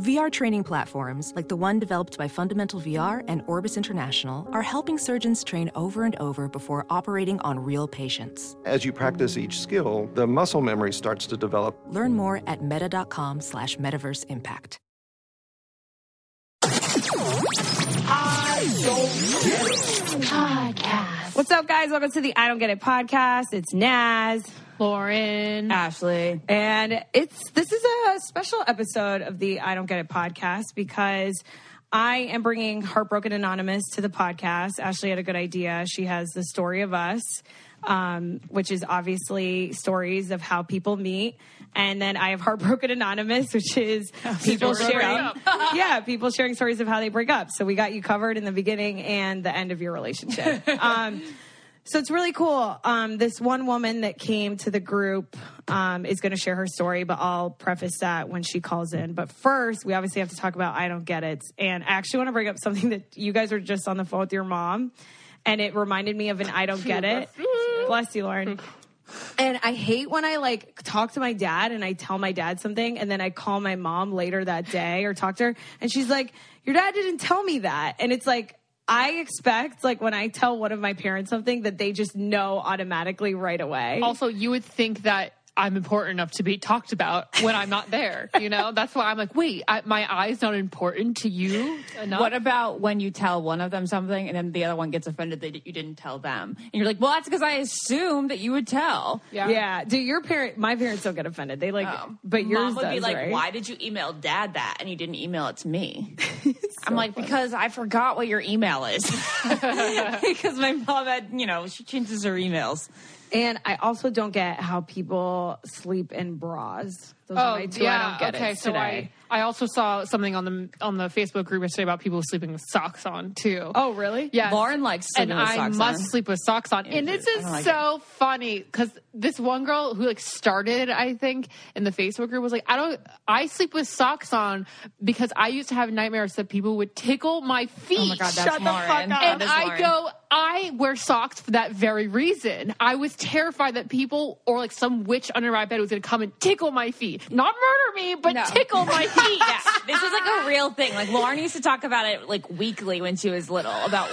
VR training platforms, like the one developed by Fundamental VR and Orbis International, are helping surgeons train over and over before operating on real patients. As you practice each skill, the muscle memory starts to develop. Learn more at meta.com slash metaverse impact. Podcast. What's up, guys? Welcome to the I Don't Get It podcast. It's Naz, Lauren, Ashley, and it's this is a special episode of the I Don't Get It podcast because I am bringing Heartbroken Anonymous to the podcast. Ashley had a good idea. She has the story of us, um, which is obviously stories of how people meet. And then I have Heartbroken Anonymous, which is people sharing, yeah, people sharing stories of how they break up. So we got you covered in the beginning and the end of your relationship. um, so it's really cool. Um, this one woman that came to the group um, is going to share her story, but I'll preface that when she calls in. But first, we obviously have to talk about I don't get it. And I actually want to bring up something that you guys were just on the phone with your mom, and it reminded me of an I don't get it. Bless you, Lauren. And I hate when I like talk to my dad and I tell my dad something and then I call my mom later that day or talk to her and she's like, Your dad didn't tell me that. And it's like, I expect like when I tell one of my parents something that they just know automatically right away. Also, you would think that I'm important enough to be talked about when I'm not there. You know, that's why I'm like, wait, I, my eye's not important to you enough. What about when you tell one of them something and then the other one gets offended that you didn't tell them? And you're like, well, that's because I assumed that you would tell. Yeah. yeah. Do your parent my parents don't get offended. They like Oh. but yours Mom would does, be like, right? why did you email dad that and you didn't email it to me? I'm like, because I forgot what your email is. because my mom had, you know, she changes her emails. And I also don't get how people sleep in bras. Those are oh, my two I don't get Oh, okay. it So today. I, I also saw something on the on the Facebook group yesterday about people sleeping with socks on too. oh, really? Yeah. Lauren likes and sleeping with I socks must on. sleep with socks on. And this is like so funny because this one girl who like started, I think, in the Facebook group was like, I don't, I sleep with socks on because I used to have nightmares that people would tickle my feet. Oh my God, that's Shut the Lauren. fuck up. And I Lauren. go, I wear socks for that very reason. I was terrified that people or like some witch under my bed was going to come and tickle my feet, not murder me, but No. tickle my feet. Yeah, this is like a real thing. Like Lauren used to talk about it like weekly when she was little about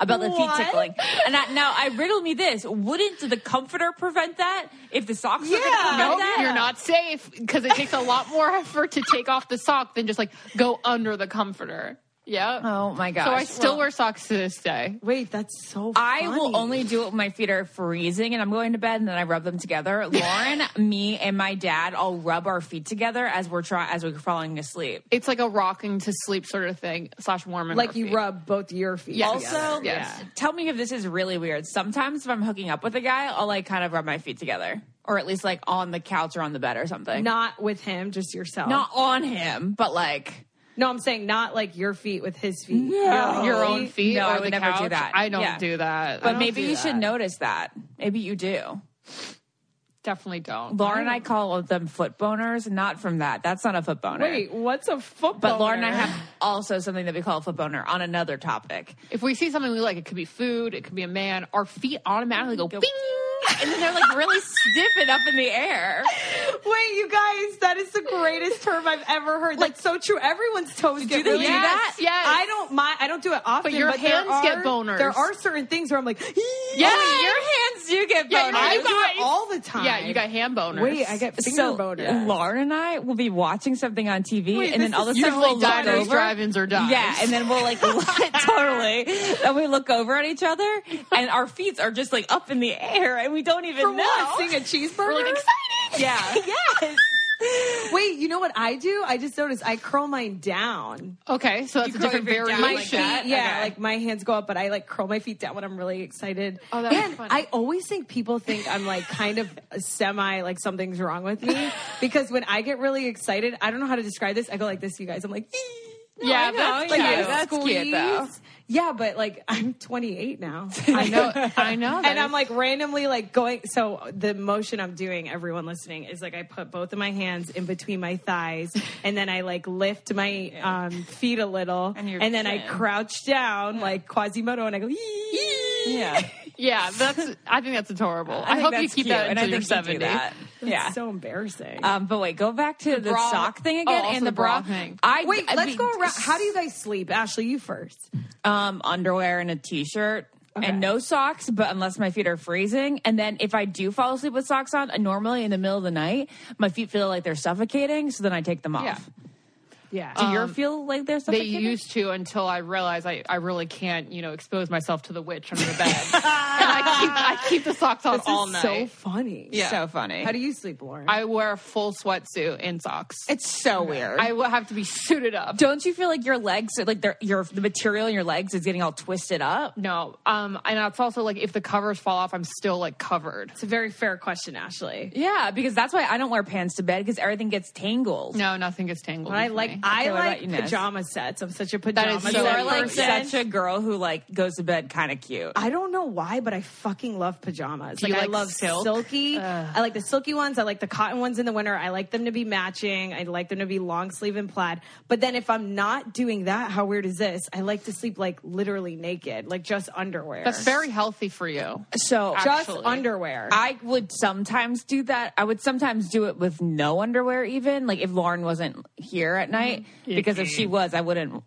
about the feet tickling. And I, now I riddle me this: Wouldn't the comforter prevent that if the socks were going to Yeah. prevent No, that? you're not safe because it takes a lot more effort to take off the sock than just like go under the comforter. Yeah. Oh my gosh! So I still Well, wear socks to this day. Wait, that's so I will only do it when my feet are freezing and I'm going to bed and then I rub them together. Lauren, me, and my dad all rub our feet together as we're trying as we're falling asleep. It's like a rocking to sleep sort of thing slash warming. like our you feet. rub both your feet. Yes. Also, Yes. tell me if this is really weird. Sometimes if I'm hooking up with a guy, I'll like kind of rub my feet together. Or at least like on the couch or on the bed or something. not with him, just yourself. Not on him, but like no, I'm saying not like your feet with his feet. No. your own feet No, or I the would never do that. I don't Yeah. do that. But maybe do you should notice that. Maybe you do. Definitely don't. Lauren and I call them foot boners, not from that. That's not a foot boner. Wait, what's a foot But Lauren and I have also something that we call a foot boner on another topic. If we see something we like, it could be food, it could be a man. Our feet automatically go, Go bing. And then they're like really stiff and up in the air. Wait, you guys, that is the greatest term I've ever heard. That's so true. Everyone's toes get they really do that? Yes. I don't mind. I don't do it often. your but there hands get are- boners. There are certain things where I'm like, Yeah, your hands do get Yeah, boners. I do guys- it all the time. Yeah, you got hand boners. Wait, I get finger so boners. Lauren and I will be watching something on TV, Wait, and then all of a sudden usually we'll look over. drive-ins, or dives. Yeah, and then we'll like totally. Then we look over at each other, and our feet are just like up in the air, and we don't even For know. what? Seeing a cheeseburger? We're like excited. Yeah. yes. Wait, Wait, you know what I do? I just noticed I curl mine down. Okay, so that's a different feet down variation. like feet, that? yeah, Okay. like my hands go up, but I like curl my feet down when I'm really excited. Oh, that was and funny. I always think people think I'm like kind of semi like something's wrong with me because when I get really excited, I don't know how to describe this. I go like this, you guys. I'm like. Yeah, I know, that's like, cute. I That's cute, though. Squeeze. Yeah, but like I'm 28 now. I know. I know. that and I'm like randomly like going. So the motion I'm doing, everyone listening, is like I put both of my hands in between my thighs, and then I like lift my um, feet a little, And and then I crouch down like Quasimodo, and I go. Yeah. yeah, that's. I think that's adorable. I, think hope you keep cute, that and I you're think you do 70. that. Yeah. So embarrassing. Um, but wait, go back to the, bra- sock thing oh, again also and the the bra bra thing. I Wait, I let's mean, go around. How do you guys sleep? Ashley, you first. Um, underwear and a t-shirt Okay. and no socks, but unless my feet are freezing. And then if I do fall asleep with socks on, normally in the middle of the night, my feet feel like they're suffocating, so then I take them off. Yeah. Yeah. Do yours feel like they're They used to until I realized I, I really can't, you know, expose myself to the witch under the bed. and I keep, I keep the socks on This all is night. so funny. Yeah. so funny. How do you sleep, Lauren? I wear a full sweatsuit and socks. it's so weird. I will have to be suited up. don't you feel like your legs, like they're, your the material in your legs is getting all twisted up? No, um, and it's also like if the covers fall off, I'm still like covered. it's a very fair question, Ashley. Yeah, because that's why I don't wear pants to bed because everything gets tangled. No, nothing gets tangled. I like I like you, pajama sets. I'm such a is pajama so You are like person. such a girl who like goes to bed kind of cute. I don't know why, but I fucking love pajamas. Do you I like love silk? silky. I like the silky ones. I like the cotton ones in the winter. I like them to be matching. I like them to be long sleeve and plaid. But then if I'm not doing that, how weird is this? I like to sleep like literally naked, like just underwear. That's very healthy for you. So just underwear. I would sometimes do that. I would sometimes do it with no underwear, even like if Lauren wasn't here at night, because if she was, I wouldn't.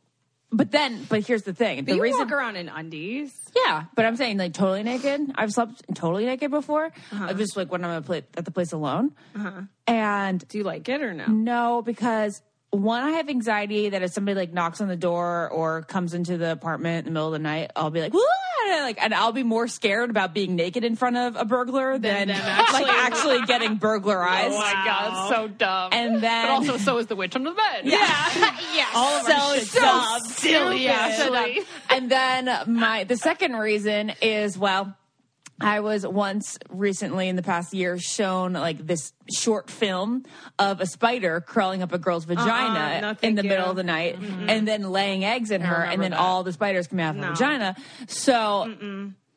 But then, but here's the thing: but the you reason, walk around in undies. yeah. But I'm saying like totally naked. I've slept totally naked before. Uh-huh. I just like when I'm at, pla- at the place alone, and Do you like it or no? No, because one, I have anxiety that if somebody like knocks on the door or comes into the apartment in the middle of the night, I'll be like, "What?" like, and I'll be more scared about being naked in front of a burglar than them like actually getting burglarized. Oh my god, so dumb. And then- but also so is the witch under the bed. Yeah, yeah, all of our shit's dumb. silly, actually. And then my the second reason is well. I was once recently in the past year shown like this short film of a spider crawling up a girl's vagina Uh-uh, no, in the you. middle of the night and then laying eggs in her and then that. all the spiders come out of her vagina. So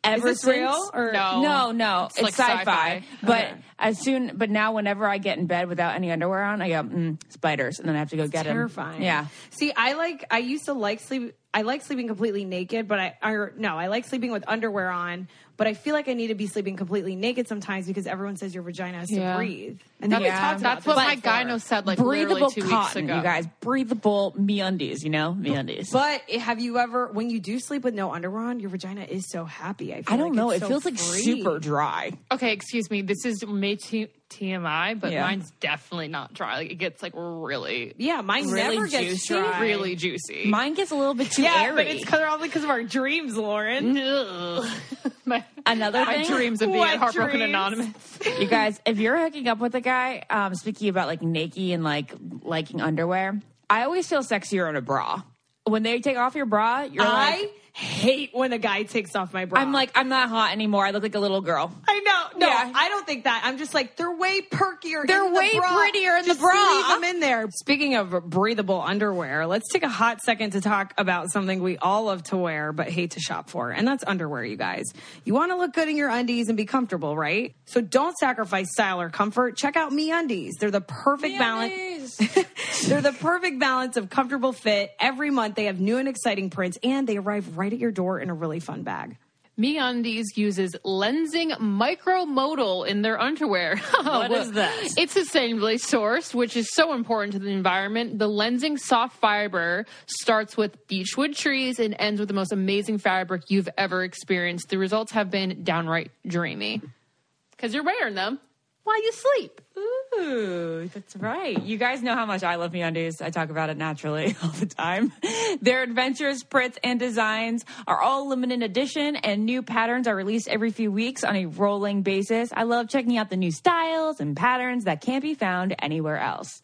ever this since real or- No. no, no, it's, It's like sci-fi. sci-fi. But Okay. as soon, but now whenever I get in bed without any underwear on, I go mm, spiders, and then I have to go get them. terrifying. Yeah, See, I like. I used to like sleep. I like sleeping completely naked, but I or no, I like sleeping with underwear on. But I feel like I need to be sleeping completely naked sometimes because everyone says your vagina has Yeah. to breathe. And then we Yeah. talked about That's what this my before. gyno said like breathable literally two weeks cotton, ago. you guys. Breathable me undies, you know, me undies. But have you ever, when you do sleep with no underwear on, your vagina is so happy. I, feel I don't like know. it's It so feels like super dry. Okay, excuse me. This is may T- TMI, but Yeah. mine's definitely not dry. Like it gets like really, Yeah, mine Really never gets juicy? dry. really juicy. Mine gets a little bit too yeah, airy. but it's probably because of our dreams, Lauren. Ugh. my, Another my thing, dreams of being What Heartbroken dreams? Anonymous. you guys, if you're hooking up with a guy, um, speaking about like naked and like liking underwear, I always feel sexier in a bra. When they take off your bra, you're I like, hate when a guy takes off my bra. I'm like, I'm not hot anymore. I look like a little girl. I know. No, Yeah. I don't think that. I'm just like they're way perkier. They're in the way prettier in the bra. Leave them in there. Speaking of breathable underwear, let's take a hot second to talk about something we all love to wear but hate to shop for, and that's underwear. You guys, you want to look good in your undies and be comfortable, right? So don't sacrifice style or comfort. Check out Me Undies. They're the perfect balance. They're the perfect balance of comfortable fit. Every month they have new and exciting prints, and they arrive right at your door in a really fun bag. MeUndies uses Lenzing micromodal in their underwear. what is that? It's sustainably sourced, which is so important to the environment. The Lenzing soft fiber starts with beechwood trees and ends with the most amazing fabric you've ever experienced. The results have been downright dreamy. Because you're wearing them while you sleep. Ooh, that's right. You guys know how much I love MeUndies. I talk about it naturally all the time. Their adventures, prints, and designs are all limited edition, and new patterns are released every few weeks on a rolling basis. I love checking out the new styles and patterns that can't be found anywhere else.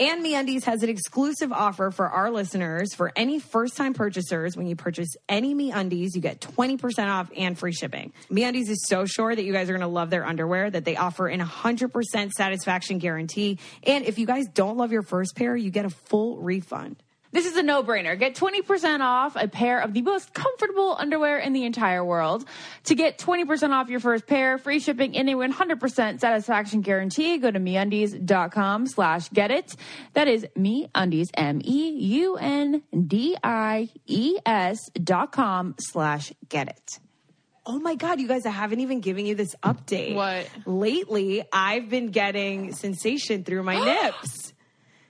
And MeUndies has an exclusive offer for our listeners. For any first-time purchasers, when you purchase any MeUndies, you get 20% off and free shipping. MeUndies is so sure that you guys are going to love their underwear that they offer an 100% satisfaction guarantee. And if you guys don't love your first pair, you get a full refund. This is a no brainer. Get 20% off a pair of the most comfortable underwear in the entire world. To get 20% off your first pair, free shipping, and a 100% satisfaction guarantee, go to meundies.com slash get it. That is meundies, M E U N D I E S dot com slash get it. Oh my God, you guys, I haven't even given you this update. What? Lately, I've been getting sensation through my nips.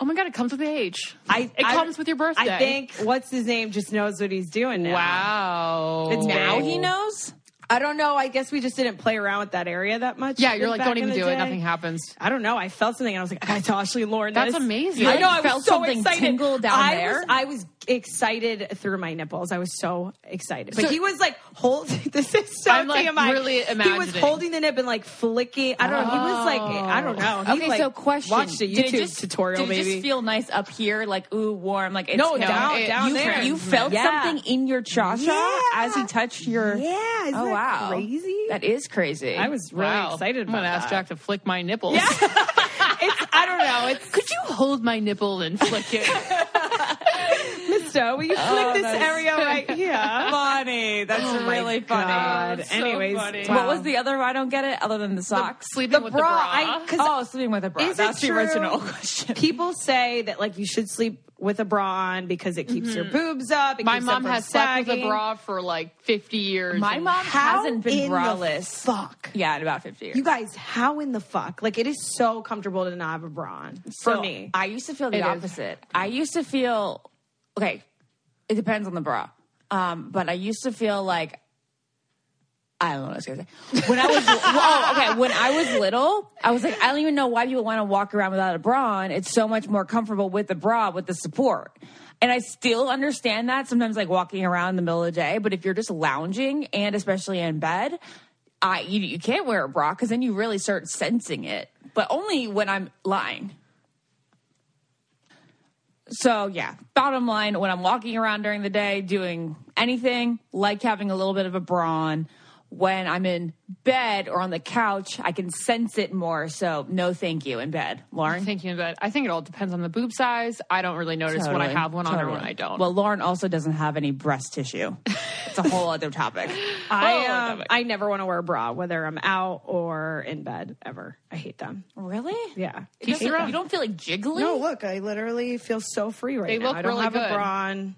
Oh my god, it comes with age. I, it I- comes with your birthday. I think what's his name just knows what he's doing now. Wow. It's Now he knows? I don't know. I guess we just didn't play around with that area that much. Yeah, you're like, don't even do it. Nothing happens. I don't know. I felt something and I was like, I Ashley Lauren. That's this. amazing. I know. I felt so something excited. tingle down I there? Was, I was excited through my nipples. I was so excited. But So- he was like holding. This is so I'm, like, TMI. really He was holding the nip and like flicking. I don't know. He was like, I don't know. He, Okay, like, so question. Watched a YouTube just- tutorial. Did it maybe just feel nice up here, like ooh, warm, like it's No, down- it- down you, there. You felt Yeah. something in your cha cha as he touched your. Yeah, oh wow, crazy? That is crazy. I was really wow. excited I'm about gonna ask that. Jack to flick my nipples. it's. I don't know. It's Could you hold my nipple and flick it? so. Will you oh, flick this area right here? funny. That's Oh really funny. God. So Anyways, funny. wow. What was the other? I don't get it. Other than the socks. Sleeping The with bra, the bra. I- 'cause oh, sleeping with a bra. Is it That's the true? original question. People say that like you should sleep with a bra on because it keeps your mm-hmm. boobs up. It my keeps mom them from has slept with a bra for like 50 years. My mom hasn't been in the braless. fuck? Yeah, in about fifty years. You guys, how in the fuck? Like it is so comfortable to not have a bra on for So, me. I used to feel the It is. opposite. I used to feel okay. It depends on the bra, um, but I used to feel like I don't know what I was gonna say. When I was oh, okay, when I was little, I was like, I don't even know why people want to walk around without a bra on. It's so much more comfortable with the bra with the support. And I still understand that sometimes, like walking around in the middle of the day. But if you're just lounging and especially in bed, I you, you can't wear a bra because then you really start sensing it. But only when I'm lying. So yeah, bottom line, when I'm walking around during the day doing anything, like having a little bit of a bra on. When I'm in bed or on the couch, I can sense it more. So no, thank you in bed, Lauren. Thank you in bed. I think it all depends on the boob size. I don't really notice when I have one on or when. I don't. Well, Lauren also doesn't have any breast tissue. It's a whole other topic. I um, topic. I never want to wear a bra, whether I'm out or in bed ever. I hate them. Really? Yeah. You Teach don't, you don't feel like jiggly? No, look, I literally feel so free right They now. look I don't really have good. a bra on.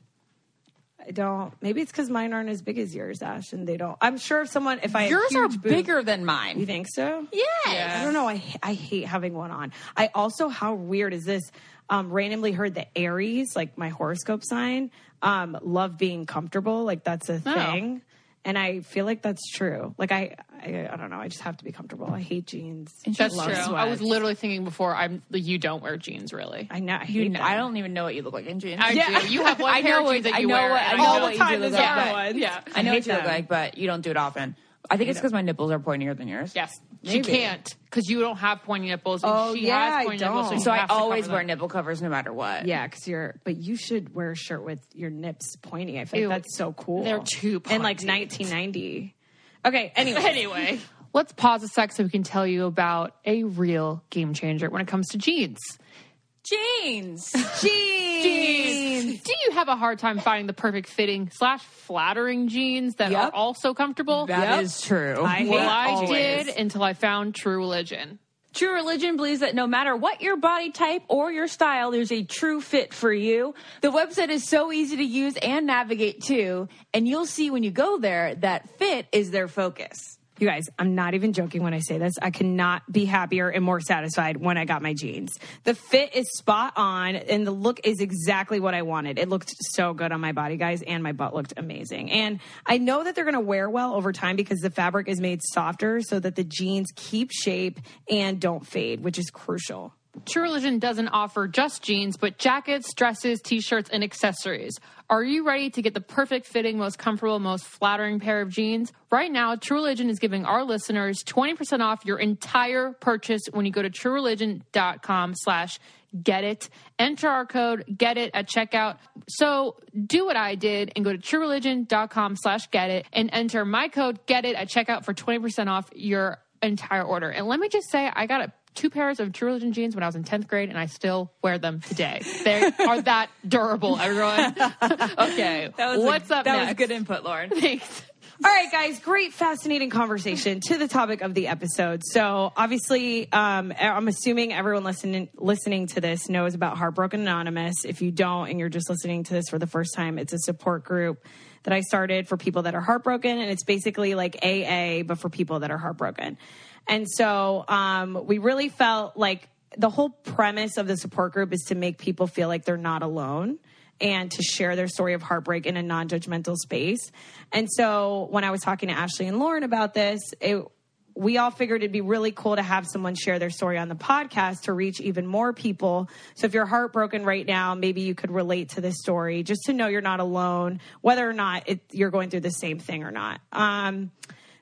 I don't. Maybe it's because mine aren't as big as yours, Ash, and they don't. I'm sure if someone, if I had Yours are huge boobs- bigger than mine. You think so? Yes. I don't know. I I hate having one on. I also, how weird is this? Um, randomly heard that Aries, like my horoscope sign, um, love being comfortable. Like that's a Oh. thing, and I feel like that's true. Like I, I, I don't know. I just have to be comfortable. I hate jeans. That's Love true. I was literally thinking before. I'm you don't wear jeans really. I know. I, You, hate kn- I don't even know what you look like in jeans. I Yeah. do. You have one I pair know of what- jeans that I you know wear. what- I know know all what the you time do is look Zara like. ones. Yeah. I know hate what you look them. like, but you don't do it often. I think it's because my nipples are pointier than yours. Yes, she Maybe. can't because you don't have pointy nipples. And Oh, she yeah, I has pointy nipples, so, don't. you So I have to always cover wear them. nipple covers no matter what. Yeah, because you're. But you should wear a shirt with your nips pointy. I feel Ew. like that's so cool. They're too In like pointy. 1990. Okay. Anyway. Anyway, let's pause a sec so we can tell you about a real game changer when it comes to jeans. Jeans. Jeans. jeans. Do you have a hard time finding the perfect fitting slash flattering jeans that Yep. are also comfortable? That is true. I well, I always. did until I found True Religion. True Religion believes that no matter what your body type or your style, there's a true fit for you. The website is so easy to use and navigate too, and you'll see when you go there that fit is their focus. You guys, I'm not even joking when I say this. I cannot be happier and more satisfied when I got my jeans. The fit is spot on and the look is exactly what I wanted. It looked so good on my body, guys, and my butt looked amazing. And I know that they're going to wear well over time because the fabric is made softer so that the jeans keep shape and don't fade, which is crucial. True Religion doesn't offer just jeans, but jackets, dresses, t shirts, and accessories. Are you ready to get the perfect fitting, most comfortable, most flattering pair of jeans? Right now, True Religion is giving our listeners 20% off your entire purchase when you go to truereligion.com slash get it. Enter our code get it at checkout. So do what I did and go to truereligion.com slash get it and enter my code get it at checkout for 20% off your entire order. And let me just say, I got a two pairs of True Religion jeans when I was in 10th grade, and I still wear them today. They are that durable, everyone. okay. What's a, up That next? was good input, Lauren. Thanks. All right, guys, great, fascinating conversation to the topic of the episode. So, obviously, um, I'm assuming everyone listening listening to this knows about Heartbroken Anonymous. If you don't, and you're just listening to this for the first time, it's a support group that I started for people that are heartbroken, and it's basically like AA, but for people that are heartbroken. And so, um, we really felt like the whole premise of the support group is to make people feel like they're not alone and to share their story of heartbreak in a non-judgmental space. And so when I was talking to Ashley and Lauren about this, it, we all figured it'd be really cool to have someone share their story on the podcast to reach even more people. So if you're heartbroken right now, maybe you could relate to this story just to know you're not alone, whether or not it, you're going through the same thing or not. Um,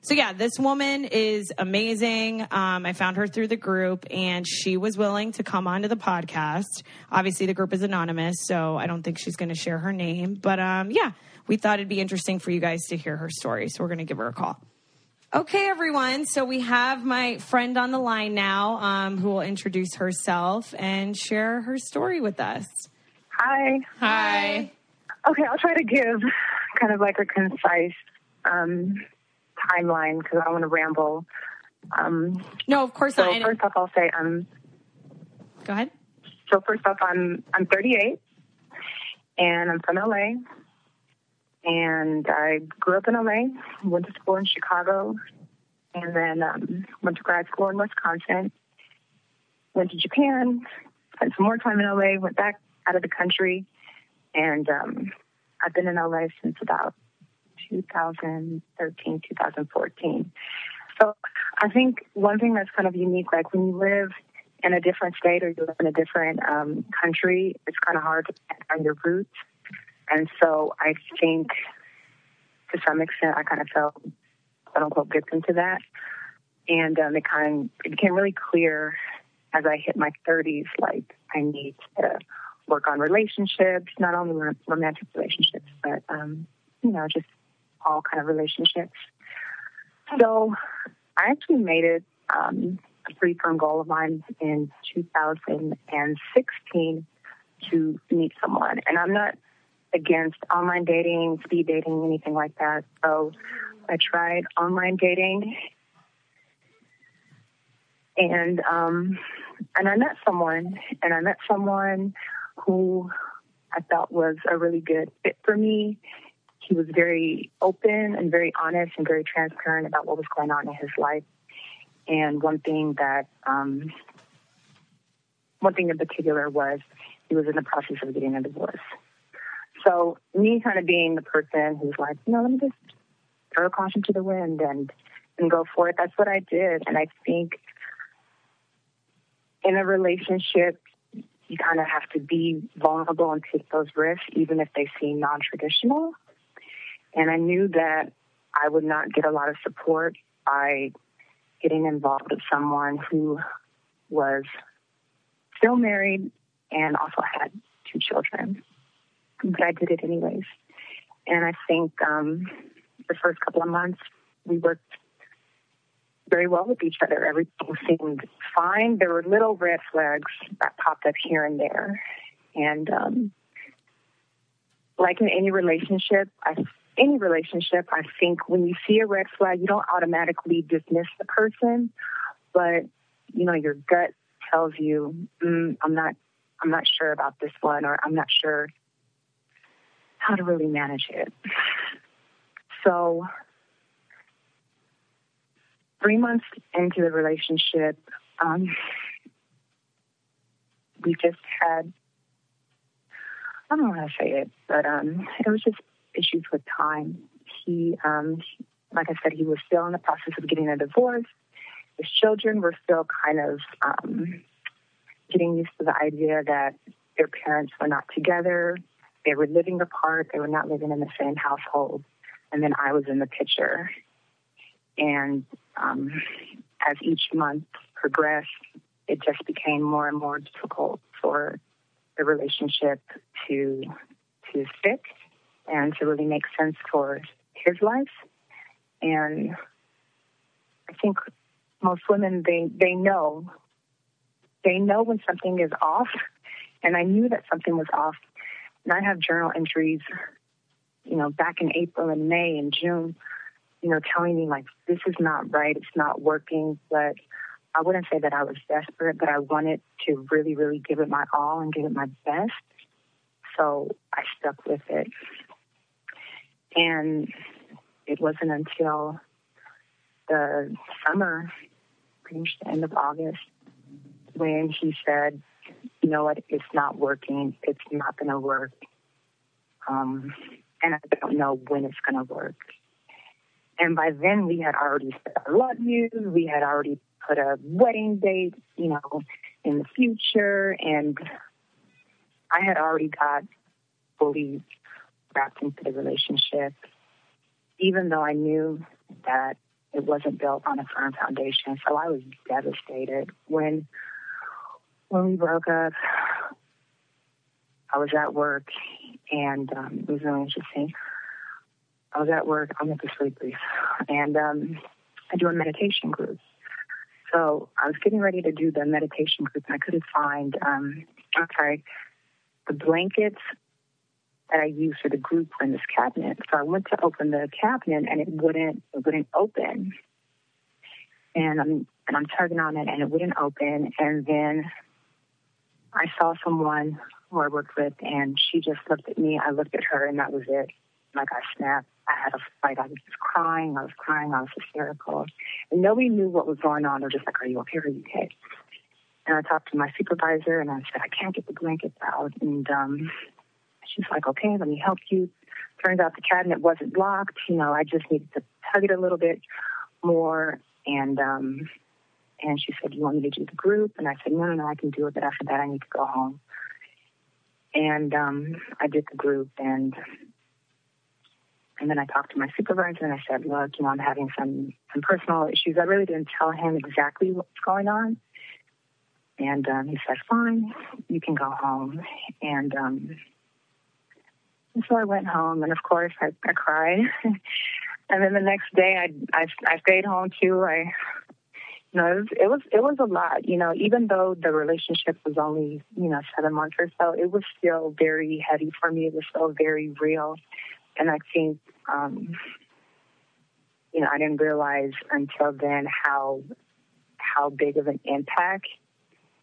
so yeah, this woman is amazing. Um, I found her through the group, and she was willing to come onto the podcast. Obviously, the group is anonymous, so I don't think she's going to share her name. But um, yeah, we thought it'd be interesting for you guys to hear her story, so we're going to give her a call. Okay, everyone. So we have my friend on the line now, um, who will introduce herself and share her story with us. Hi. Hi. Okay, I'll try to give kind of like a concise um, timeline because I don't want to ramble. Um, No, of course so not. And- first off, I'll say um. Go ahead. So first off, I'm I'm 38, and I'm from LA, and I grew up in LA, went to school in Chicago, and then um, went to grad school in Wisconsin. Went to Japan, spent some more time in LA, went back out of the country, and um, I've been in LA since about 2013, 2014. So I think one thing that's kind of unique, like when you live in a different state or you live in a different um, country, it's kind of hard to find your roots. And so I think to some extent I kind of felt quote unquote victim to that. And um, it kind it became really clear as I hit my 30s, like I need to work on relationships, not only romantic relationships, but um, you know, just all kind of relationships. So I actually made it um, a pretty firm goal of mine in 2016 to meet someone. And I'm not against online dating, speed dating, anything like that. So I tried online dating and um and I met someone and I met someone who I felt was a really good fit for me. He was very open and very honest and very transparent about what was going on in his life. And one thing that um one thing in particular was he was in the process of getting a divorce. So me kind of being the person who's like, you know, let me just throw caution to the wind and and go for it. That's what I did. And I think in a relationship, you kind of have to be vulnerable and take those risks, even if they seem non traditional. And I knew that I would not get a lot of support by getting involved with someone who was still married and also had two children. But I did it anyways. And I think um, the first couple of months, we worked very well with each other. Everything seemed fine. There were little red flags that popped up here and there. And um, like in any relationship, I, any relationship, I think when you see a red flag, you don't automatically dismiss the person, but you know your gut tells you, mm, "I'm not, I'm not sure about this one," or "I'm not sure how to really manage it." So three months into the relationship, um, we just had, I don't know how to say it, but um, it was just issues with time. He, um, like I said, he was still in the process of getting a divorce. His children were still kind of um, getting used to the idea that their parents were not together. They were living apart. They were not living in the same household. And then I was in the picture. And um, as each month progressed, it just became more and more difficult for the relationship to to stick and to really make sense for his life. And I think most women they they know they know when something is off, and I knew that something was off. And I have journal entries, you know, back in April and May and June, you know, telling me like this is not right, it's not working. But I wouldn't say that I was desperate, but I wanted to really, really give it my all and give it my best. So I stuck with it. And it wasn't until the summer, pretty much the end of August, when he said, you know what, it's not working, it's not going to work. Um, and I don't know when it's going to work. And by then, we had already said I love you. We had already put a wedding date, you know, in the future. And I had already got fully wrapped into the relationship, even though I knew that it wasn't built on a firm foundation. So I was devastated when when we broke up. I was at work, and um, it was really interesting. I was at work. I'm make this really brief, and um, I do a meditation group. So I was getting ready to do the meditation group, and I couldn't find. Um, I'm sorry, the blankets that I used for the group in this cabinet. So I went to open the cabinet, and it wouldn't. It wouldn't open. And I'm and I'm tugging on it, and it wouldn't open. And then I saw someone who I worked with, and she just looked at me. I looked at her, and that was it. Like I snapped. I had a fight. I was just crying. I was crying. I was hysterical. And nobody knew what was going on. They're just like, Are you okay? Are you okay? And I talked to my supervisor, and I said, I can't get the blankets out. And um, she's like, Okay, let me help you. Turns out the cabinet wasn't locked. You know, I just needed to tug it a little bit more. And um, and she said, You want me to do the group? And I said, No, no, no, I can do it, but after that, I need to go home. And um, I did the group, and and then I talked to my supervisor, and I said, Look, you know, I'm having some some personal issues. I really didn't tell him exactly what's going on. And um, he said, Fine, you can go home. And, um, and so I went home, and of course, I, I cried. and then the next day, I, I I stayed home too. I you know, it was, it was it was a lot. You know, even though the relationship was only you know seven months or so, it was still very heavy for me. It was still very real, and I think um, you know I didn't realize until then how how big of an impact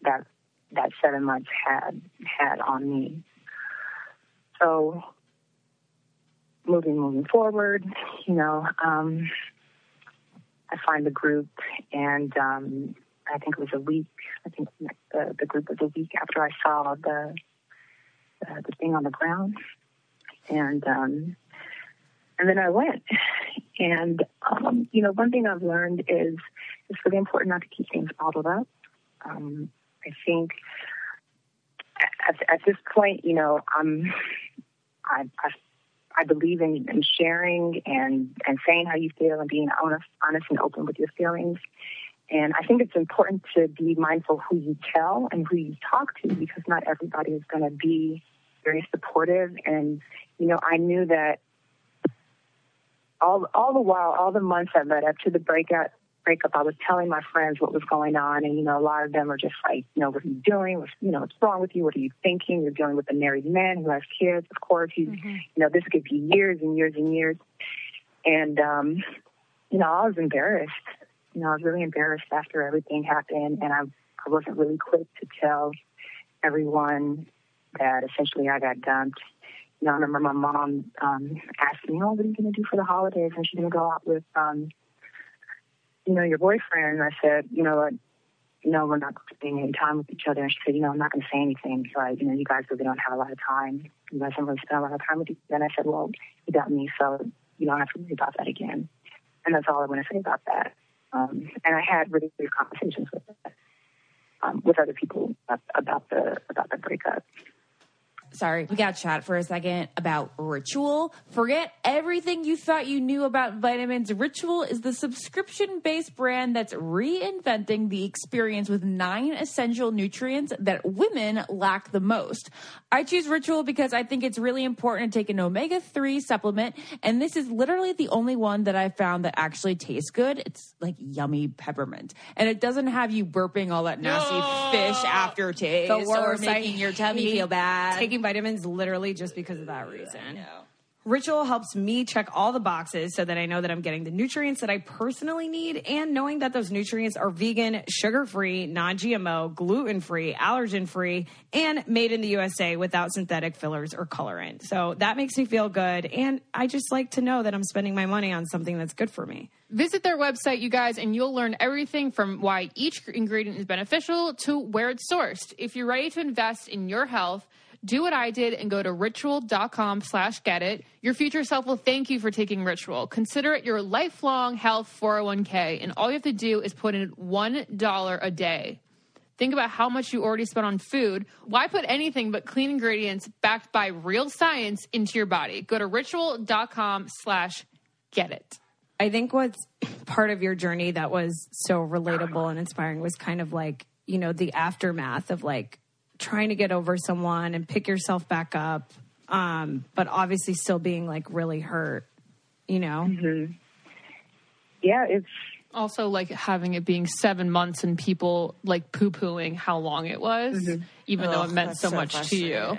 that that seven months had had on me. So moving moving forward, you know. Um, I find the group, and um, I think it was a week. I think the, the group was a week after I saw the the, the thing on the ground, and um, and then I went. And um, you know, one thing I've learned is it's really important not to keep things bottled up. Um, I think at, at this point, you know, I'm I, I I believe in, in sharing and, and saying how you feel and being honest, honest and open with your feelings. And I think it's important to be mindful who you tell and who you talk to because not everybody is going to be very supportive. And, you know, I knew that all, all the while, all the months that led up to the breakup, breakup, I was telling my friends what was going on, and you know, a lot of them are just like, you know, what are you doing? What's, you know, what's wrong with you? What are you thinking? You're dealing with a married man who has kids. Of course, he's, mm-hmm. you know, this could be years and years and years. And, um, you know, I was embarrassed. You know, I was really embarrassed after everything happened, and I, I wasn't really quick to tell everyone that essentially I got dumped. You know, I remember my mom um, asking me, "Oh, what are you going to do for the holidays?" And she's going to go out with um, you know, your boyfriend? And I said, you know what? No, we're not spending any time with each other. And she said, you know, I'm not going to say anything. So, I, you know, you guys really don't have a lot of time. You guys don't really spend a lot of time with each other. And I said, well, you got me, so you don't have to worry about that again. And that's all I want to say about that. Um, and I had really good conversations with um, with other people about the about the breakup. Sorry, we got chat for a second about Ritual. Forget everything you thought you knew about vitamins. Ritual is the subscription based brand that's reinventing the experience with nine essential nutrients that women lack the most. I choose Ritual because I think it's really important to take an omega 3 supplement, and this is literally the only one that I found that actually tastes good. It's like yummy peppermint, and it doesn't have you burping all that nasty fish aftertaste or making your tummy feel bad. Taking vitamins literally just because of that reason. Ritual helps me check all the boxes so that I know that I'm getting the nutrients that I personally need and knowing that those nutrients are vegan, sugar free, non GMO, gluten free, allergen free, and made in the USA without synthetic fillers or colorant. So that makes me feel good. And I just like to know that I'm spending my money on something that's good for me. Visit their website, you guys, and you'll learn everything from why each ingredient is beneficial to where it's sourced. If you're ready to invest in your health, do what I did and go to ritual.com slash get it. Your future self will thank you for taking Ritual. Consider it your lifelong health 401k, and all you have to do is put in $1 a day. Think about how much you already spent on food. Why put anything but clean ingredients backed by real science into your body? Go to ritual.com slash get it. I think what's part of your journey that was so relatable and inspiring was kind of like, you know, the aftermath of like trying to get over someone and pick yourself back up, um, but obviously still being like really hurt, you know? Yeah, it's Also, like having it being seven months and people like poo pooing how long it was, even though it meant so, so much to you.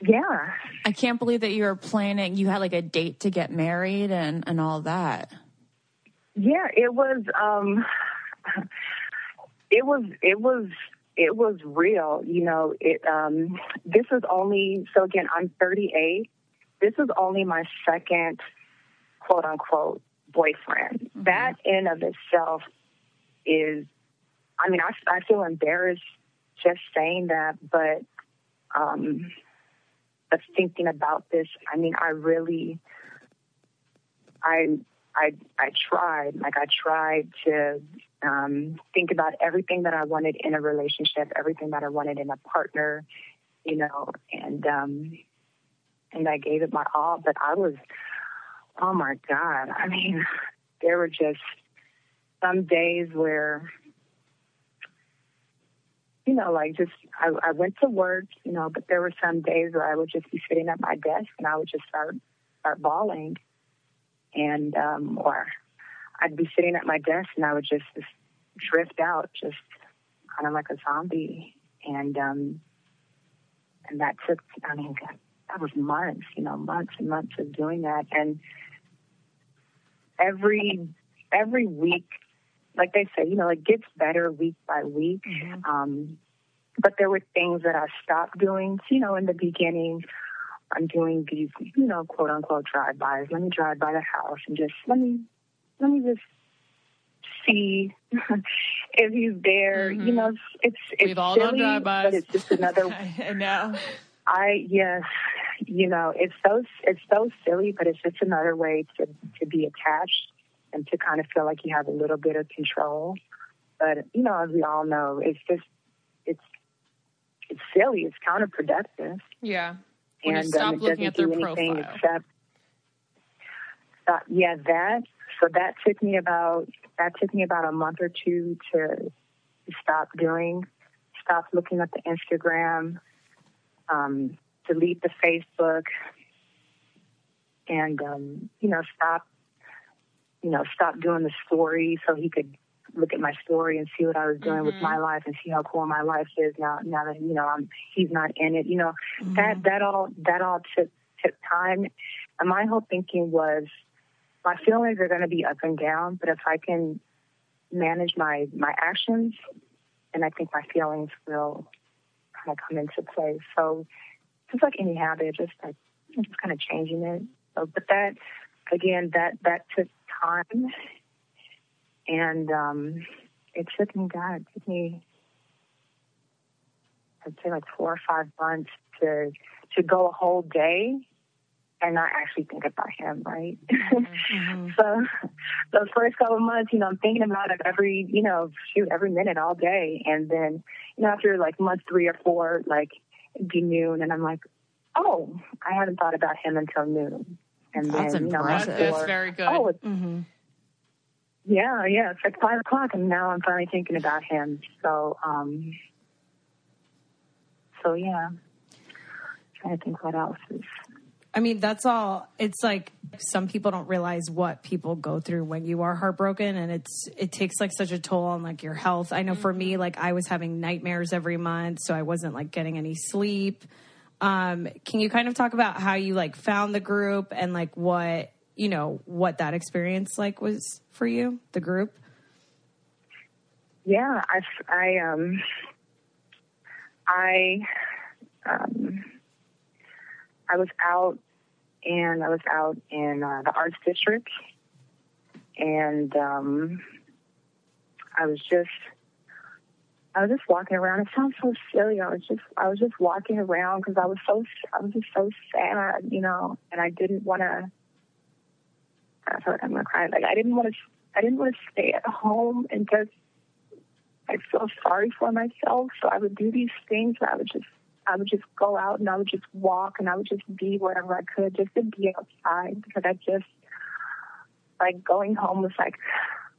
yeah. I can't believe that you were planning. You had like a date to get married and and all that. Yeah, it was um it was it was it was real, you know, it um this is only so again, I'm 38. This is only my second quote unquote boyfriend. That in of itself is I mean, I I feel embarrassed just saying that, but um but thinking about this, I mean, I really I I I tried, like I tried to um, think about everything that I wanted in a relationship, everything that I wanted in a partner, you know, and um, and I gave it my all. But I was, oh my God! I mean, there were just some days where, you know, like just I, I went to work, you know, but there were some days where I would just be sitting at my desk and I would just start start bawling and um, or I'd be sitting at my desk and I would just, just drift out, just kind of like a zombie, and um, and that took, I mean, that, that was months, you know, months and months of doing that, and every every week, like they say, you know, it gets better week by week. Um, but there were things that I stopped doing, you know, in the beginning. I'm doing these, you know, quote unquote drive-bys. Let me drive by the house and just let me, let me just see if he's there. You know, it's it's, it's We've all done silly, drive-bys. but it's just another. I know. I yes, you know, it's so it's so silly, but it's just another way to to be attached and to kind of feel like you have a little bit of control. But you know, as we all know, it's just it's it's silly. It's counterproductive Yeah. When and stop um, it looking doesn't at their do anything profile. except uh, yeah that so that took me about that took me about a month or two to, to stop doing stop looking at the instagram um, delete the facebook and um, you know stop you know stop doing the story so he could look at my story and see what I was doing with my life and see how cool my life is now now that you know I'm he's not in it. You know, that that all that all took took time. And my whole thinking was my feelings are gonna be up and down, but if I can manage my my actions then I think my feelings will kind of come into play. So just like any habit, just like just kind of changing it. So but that again that that took time and um, it took me, God, it took me, I'd say like four or five months to to go a whole day and not actually think about him, right? so those first couple of months, you know, I'm thinking about it every, you know, shoot, every minute, all day, and then, you know, after like month three or four, like it'd be noon, and I'm like, oh, I hadn't thought about him until noon. And That's then, you know, impressive. before- That's very good. Oh, Mm-hmm. yeah, yeah. It's like five o'clock, and now I'm finally thinking about him. So, um, so yeah. I'm Trying to think what else is. I mean, that's all. It's like some people don't realize what people go through when you are heartbroken, and it's it takes like such a toll on like your health. I know for me, like I was having nightmares every month, so I wasn't like getting any sleep. Um, can you kind of talk about how you like found the group and like what you know what that experience like was for you, the group? Yeah, I, I, um, I, um, I was out and I was out in uh, the arts district and, um, I was just, I was just walking around. It sounds so silly. I was just, I was just walking around because I was so, I was just so sad, you know, and I didn't want to, I feel like I'm gonna cry. Like I didn't want to, I didn't want to stay at home and just I feel sorry for myself. So I would do these things. I would just, I would just go out and I would just walk and I would just be wherever I could just to be outside because I just, like going home was like,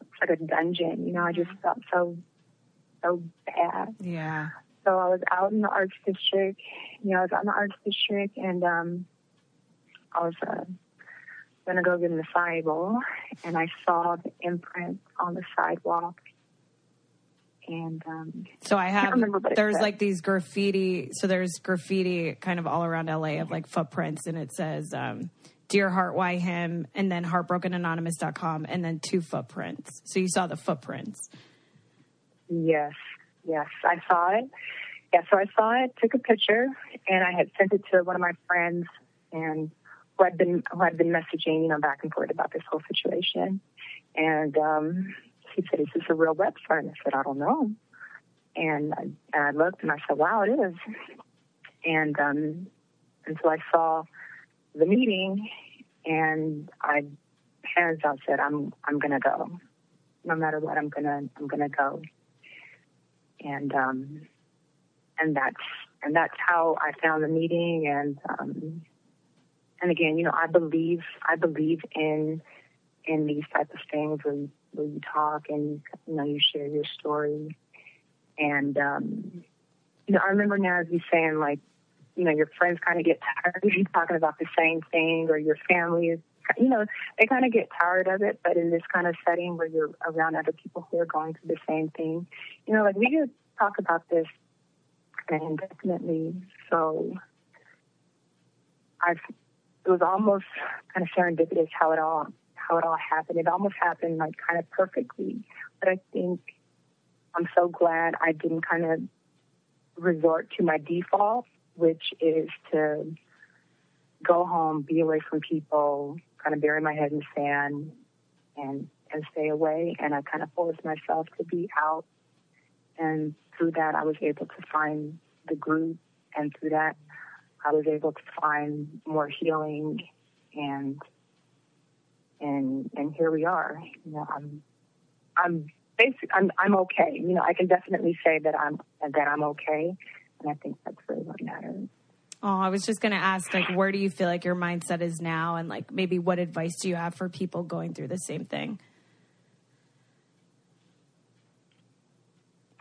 it's like a dungeon. You know, I just felt so, so bad. Yeah. So I was out in the arts district. You know, I was out in the arts district and, um, I was, uh, gonna go get an acai bowl and I saw the imprint on the sidewalk and um, So I have remember there's said. like these graffiti. So there's graffiti kind of all around LA of like footprints, and it says um, "Dear Heart, Why Him," and then HeartbrokenAnonymous.com, and then two footprints. So you saw the footprints. Yes, yes, I saw it. Yeah, so I saw it, took a picture, and I had sent it to one of my friends, and who I'd been who I'd been messaging, you know, back and forth about this whole situation. And um, he said, "Is this a real website?" And I said, "I don't know." And I, and I looked, and I said, "Wow, it is." And um, and so I saw the meeting, and I hands out said, "I'm I'm gonna go, no matter what. I'm gonna I'm gonna go." and um, and that's and that's how I found the meeting and um, and again, you know, I believe I believe in in these type of things you, where you talk and you know you share your story. And um, you know I remember now as you saying like you know your friends kind of get tired of you talking about the same thing or your family is you know they kind of get tired of it but in this kind of setting where you're around other people who are going through the same thing you know like we could talk about this indefinitely. So I've it was almost kind of serendipitous how it all how it all happened it almost happened like kind of perfectly but i think i'm so glad i didn't kind of resort to my default which is to go home, be away from people, kind of bury my head in the sand and and stay away. And I kind of forced myself to be out. And through that, I was able to find the group. And through that, I was able to find more healing. And and and here we are. You know, I'm I'm basically I'm I'm okay. You know, I can definitely say that I'm that I'm okay. And I think that's really what matters. Oh, I was just going to ask, like, where do you feel like your mindset is now, and like maybe what advice do you have for people going through the same thing?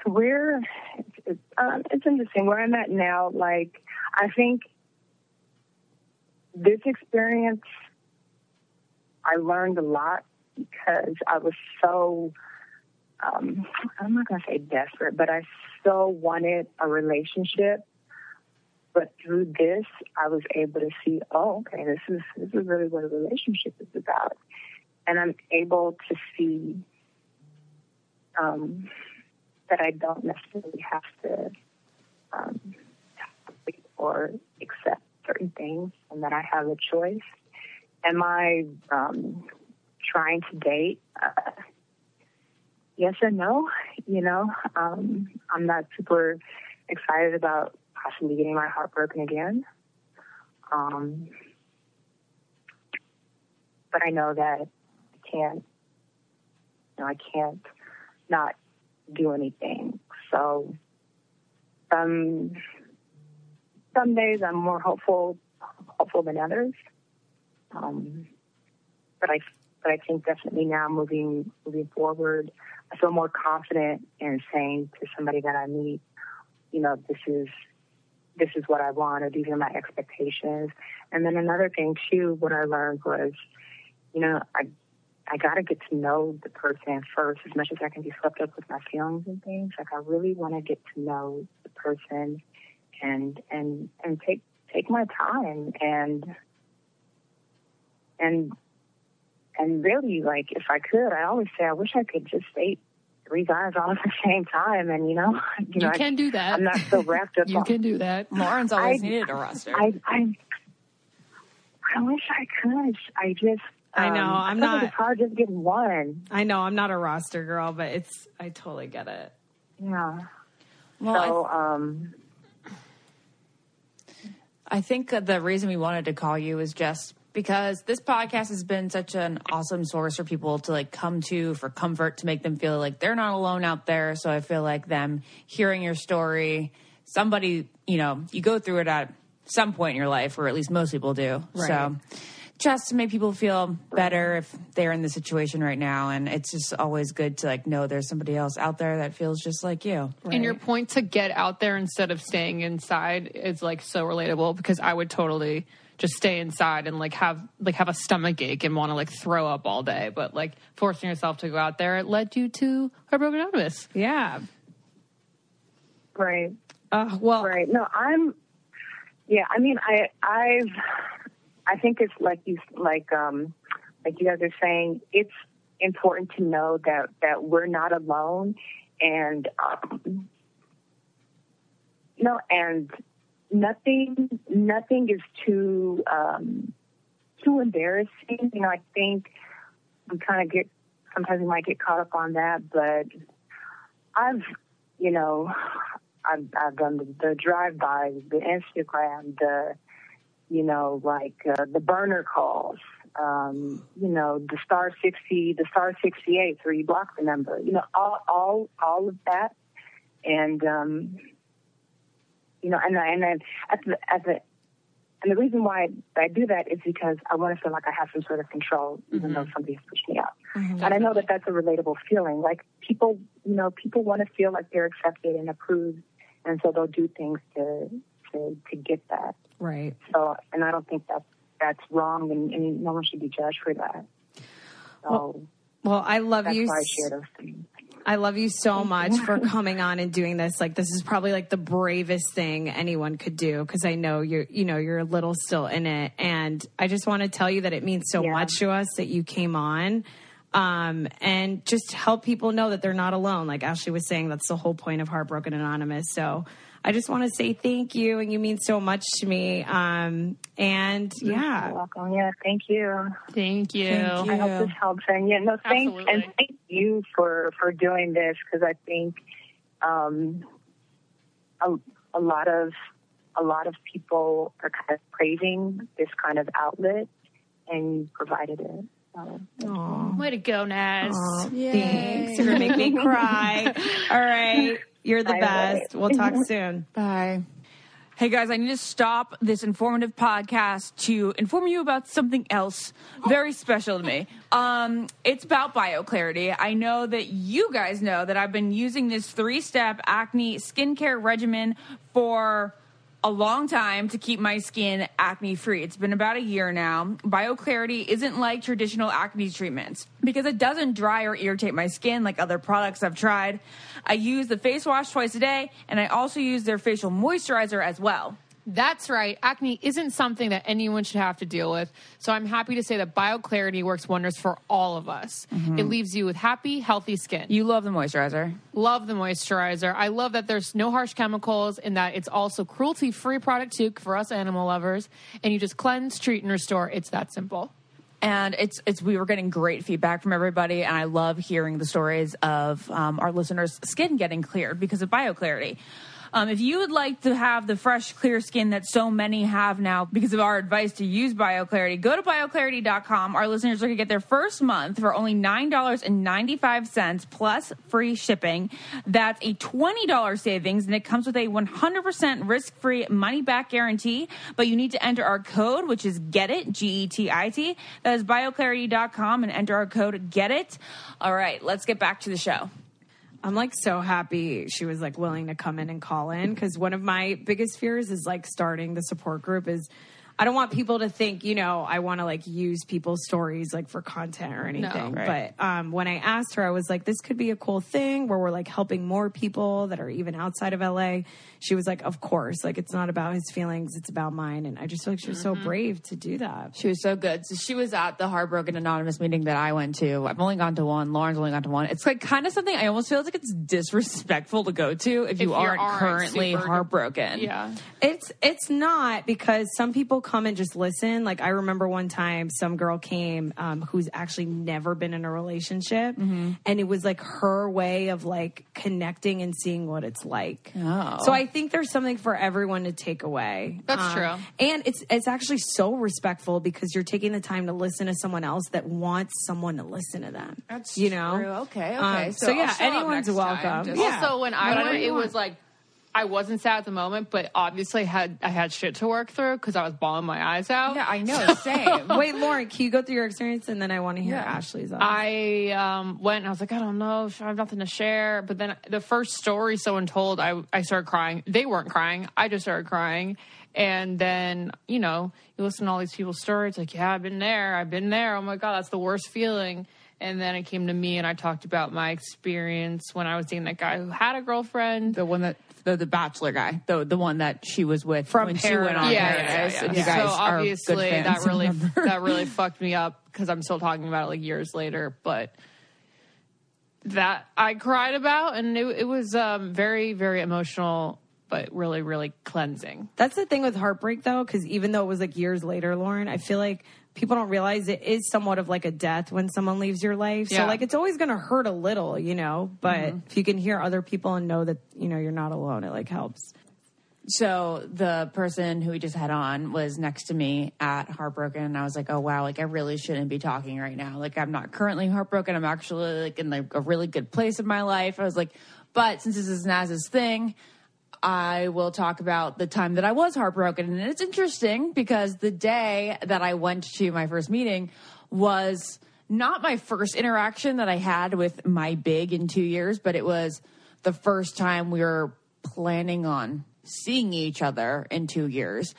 Where it's, it's, um, it's interesting where I'm at now. Like I think this experience, I learned a lot because I was so. Um, I'm not gonna say desperate, but I so wanted a relationship. But through this, I was able to see, oh, okay, this is this is really what a relationship is about, and I'm able to see um, that I don't necessarily have to um, or accept certain things, and that I have a choice. Am I um, trying to date? Uh, yes and no. You know, um, I'm not super excited about possibly getting my heart broken again. Um, but I know that I can't. You know, I can't not do anything. So, um, some days I'm more hopeful hopeful than others. Um, but I but I think definitely now moving moving forward, I feel more confident in saying to somebody that I meet, you know, this is this is what I want or these are my expectations. And then another thing too, what I learned was, you know, I I got to get to know the person first as much as I can be swept up with my feelings and things. Like I really want to get to know the person and and and take take my time and and and really like if I could, I always say I wish I could just date three guys all at the same time and you know you, You know can I, do that. I'm not so wrapped up You on can do that. Lauren's always I- needed a roster. I I I wish I could. I just I know, um, I'm I feel like not- It's hard just getting one. I know I'm not a roster girl, but it's I totally get it. Yeah. well, I- so um, I think uh, the reason we wanted to call you is just because this podcast has been such an awesome source for people to like come to for comfort to make them feel like they're not alone out there. So I feel like them hearing your story, somebody, you know, you go through it at some point in your life, or at least most people do. So just to make people feel better if they're in the situation right now. And it's just always good to like know there's somebody else out there that feels just like you. And your point to get out there instead of staying inside is like so relatable because I would totally just stay inside and like have like have a stomach ache and want to like throw up all day. But like forcing yourself to go out there, it led you to Heartbroken Anonymous. Yeah. right. Uh, well, Right. No, I'm. Yeah, I mean, I, I've, I think it's like you, like, um, like you guys are saying, it's important to know that that we're not alone, and, um, no, and nothing, nothing is too, um, too embarrassing. You know, I think we kind of get sometimes we might get caught up on that, but I've, you know, I've, I've done the, the drive-by, the Instagram, the, you know, like uh, the burner calls, um, you know, the star 60, the star 68, where you block the number, you know, all, all, all of that. And, um, you know, and, and then at the, at the, and the reason why I do that is because I want to feel like I have some sort of control, even though mm-hmm. somebody's pushed me out. Mm-hmm. And I know that that's a relatable feeling. Like people, you know, people want to feel like they're accepted and approved, and so they'll do things to to to get that. right. So, and I don't think that's that's wrong, and, and no one should be judged for that. So Well, I love that's you. why I share those things. I love you so much for coming on and doing this. Like this is probably like the bravest thing anyone could do because I know you're you know you're a little still in it and I just want to tell you that it means so Yeah. much to us that you came on um and just help people know that they're not alone. Like Ashley was saying that's the whole point of Heartbroken Anonymous. So I just want to say thank you and you mean so much to me. Um and You're yeah. welcome. Yeah, thank you. Thank you. I hope this helps. And yeah, no, thanks Absolutely. and thank you for for doing this because I think um, a, a lot of a lot of people are kind of craving this kind of outlet, and you provided it. So, Way to go, Naz. Thanks. You're gonna make me cry. All right. You're the I best. We'll talk soon. Bye. Hey guys, I need to stop this informative podcast to inform you about something else very special to me. Um, it's about BioClarity. I know that you guys know that I've been using this three step acne skincare regimen for a long time to keep my skin acne free. It's been about a year now. BioClarity isn't like traditional acne treatments because it doesn't dry or irritate my skin like other products I've tried. I use the face wash twice a day and I also use their facial moisturizer as well. That's right. Acne isn't something that anyone should have to deal with. So I'm happy to say that BioClarity works wonders for all of us. It leaves you with happy, healthy skin. You love the moisturizer. love the moisturizer. I love that there's no harsh chemicals and that it's also cruelty free product too for us animal lovers. And you just cleanse, treat, and restore. It's that simple. and it's it's we were getting great feedback from everybody and i love hearing the stories of um, our listeners skin getting cleared because of bioclarity Um, if you would like to have the fresh, clear skin that so many have now because of our advice to use BioClarity, go to bioclarity.com. Our listeners are going to get their first month for only $9.95 plus free shipping. That's a $20 savings, and it comes with a 100% risk free money back guarantee. But you need to enter our code, which is GET IT, G E T I T. That is bioclarity.com and enter our code GET IT. All right, let's get back to the show. I'm like so happy she was like willing to come in and call in because one of my biggest fears is like starting the support group is I don't want people to think, you know, I want to like use people's stories like for content or anything. right. But um, when I asked her, I was like, this could be a cool thing where we're like helping more people that are even outside of LA. She was like, of course, like it's not about his feelings, it's about mine. And I just feel like she was so brave to do that. She was so good. So she was at the Heartbroken Anonymous meeting that I went to. I've only gone to one. Lauren's only gone to one. It's like kind of something I almost feel like it's disrespectful to go to if you you aren't, aren't currently super- heartbroken. Yeah. It's it's not because some people come and just listen. Like I remember one time, some girl came um, who's actually never been in a relationship, Mm-hmm. and it was like her way of like connecting and seeing what it's like. Oh. So I think there's something for everyone to take away. Um, That's true. and it's it's actually so respectful because you're taking the time to listen to someone else that wants someone to listen to them. That's you know. true. Okay, Um, okay. so, So yeah, I'll show up anyone's next time, welcome. just- yeah. Also, when I Whatever went, it was like I wasn't sad at the moment, but obviously had I had shit to work through because I was bawling my eyes out. Yeah, I know. Same. Wait, Lauren, can you go through your experience and then I want to hear Yeah. Ashley's. on. I um, went and I was like, I don't know, I have nothing to share. But then the first story someone told, I, I started crying. They weren't crying. I just started crying. And then, you know, you listen to all these people's stories, like, yeah, I've been there. I've been there. Oh my God, that's the worst feeling. And then it came to me and I talked about my experience when I was dating that guy who had a girlfriend. the one that the, the bachelor guy, the the one that she was with From when she went on yeah, Paradise. yeah, yeah, And yeah. you guys so are good obviously fans, that really that really fucked me up because I'm still talking about it like years later. But that I cried about, and it, it was um, very very emotional, but really really cleansing. That's the thing with heartbreak, though, because even though it was like years later, Lauren, I feel like people don't realize it is somewhat of like a death when someone leaves your life. So, like, it's always going to hurt a little, you know. But Mm-hmm. if you can hear other people and know that you know you're not alone, it like helps. So the person who we just had on was next to me at Heartbroken, and I was like, "Oh wow, like I really shouldn't be talking right now. Like I'm not currently heartbroken. I'm actually like in like a really good place in my life." I was like, "But since this is Naz's thing, I will talk about the time that I was heartbroken." And it's interesting because the day that I went to my first meeting was not my first interaction that I had with my big in two years, but it was the first time we were planning on seeing each other in two years.